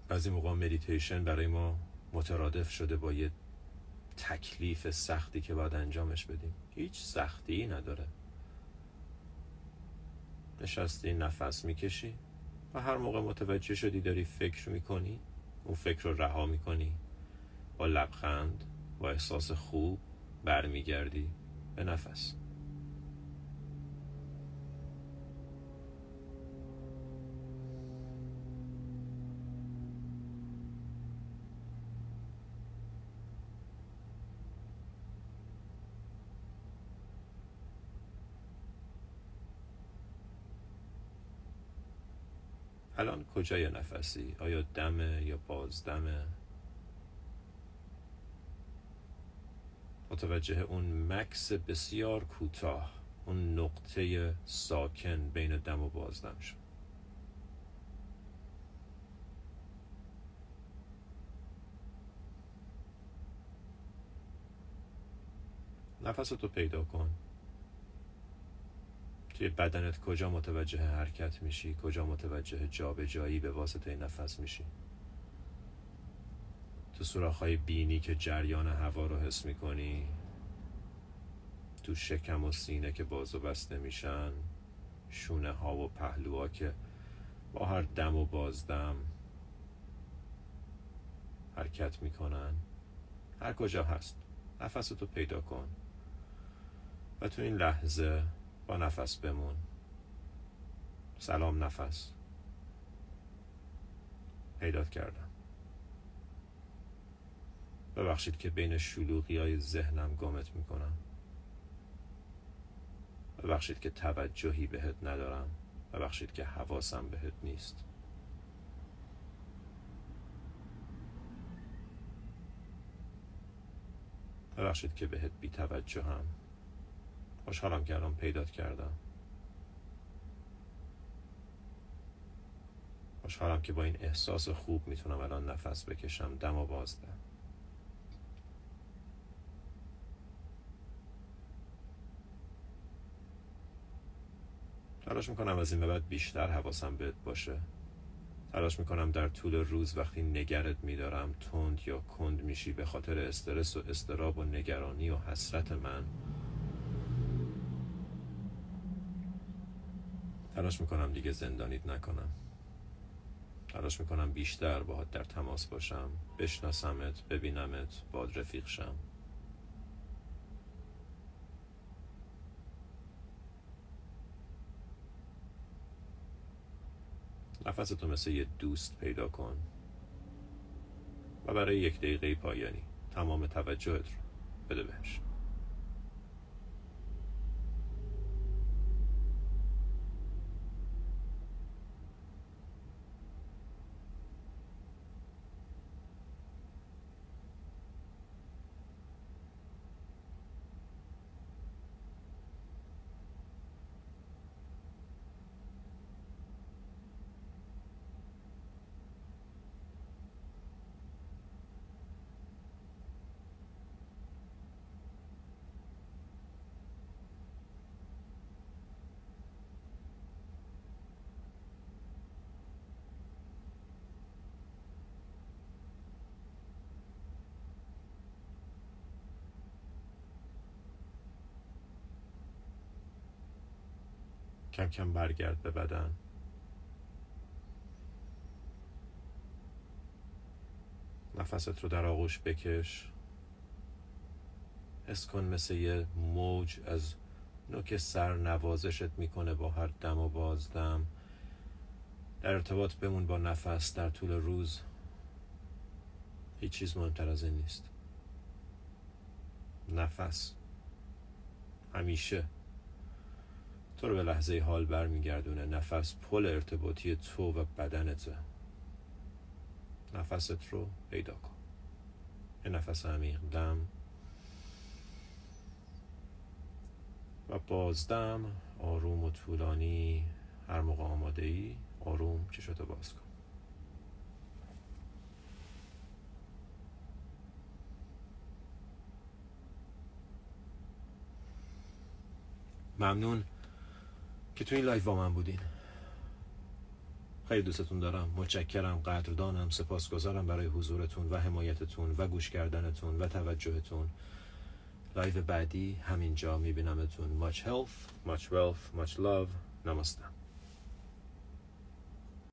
بعضی موقع مدیتیشن برای ما مترادف شده با یه تکلیف سختی که باید انجامش بدیم. هیچ سختی نداره. نشستی نفس می‌کشی و هر موقع متوجه شدی داری فکر می‌کنی اون فکر رو رها می‌کنی. با لبخند با احساس خوب برمیگردی به نفس. الان کجای نفسی؟ آیا دمه یا بازدمه؟ متوجه اون مکس بسیار کوتاه اون نقطه ساکن بین دم و بازدم شد. نفس تو پیدا کن. توی بدنت کجا متوجه حرکت میشی؟ کجا متوجه جابجایی به واسطه نفس میشی؟ تو سوراخ‌های بینی که جریان هوا رو حس می‌کنی تو شکم و سینه که باز و بسته میشن شونه ها و پهلوها که با هر دم و بازدم حرکت می‌کنن هر کجا هست نفستو پیدا کن. و تو این لحظه با نفس بمون. سلام نفس. پیدات کردم. ببخشید که بین شلوغی های ذهنم گمت می‌کنم. ببخشید که توجهی بهت ندارم. ببخشید که حواسم بهت نیست. ببخشید که بهت بی توجه هم خوشحالم کردم پیدات کردم. خوشحالم که با این احساس خوب می‌تونم الان نفس بکشم. دم و بازده. تلاش می‌کنم از این به بعد بیشتر حواسم بهت باشه. تلاش می‌کنم در طول روز وقتی نگرت میدارم تند یا کند میشی به خاطر استرس و استراب و نگرانی و حسرت من تلاش می‌کنم دیگه زندانیت نکنم. تلاش می‌کنم بیشتر باهات در تماس باشم بشناسمت ببینمت باد رفیق شم. نفستو مثل یه دوست پیدا کن و برای یک دقیقه پایانی تمام توجهت رو بده بهش. کم کم برگرد به بدن. نفست رو در آغوش بکش. حس کن مثل یه موج از نوک سر نوازشت می‌کنه با هر دم و بازدم. در ارتباط بمون با نفس در طول روز. هیچ چیز مهمتر از این نیست. نفس. همیشه. تو رو به لحظه حال برمیگردونه. نفس پل ارتباطی تو و بدنته. نفست رو پیدا کن. یه نفس عمیق دم. و بازدم آروم و طولانی. هر موقع آماده ای آروم چشاتو باز کن. ممنون. که تو این live با من بودین. خیلی دوستتون دارم. متشکرم قدردانم سپاسگزارم برای حضورتون و حمایتتون و گوش کردنتون و توجهتون. live بعدی همینجا میبینمتون. Much health much wealth much love. namaste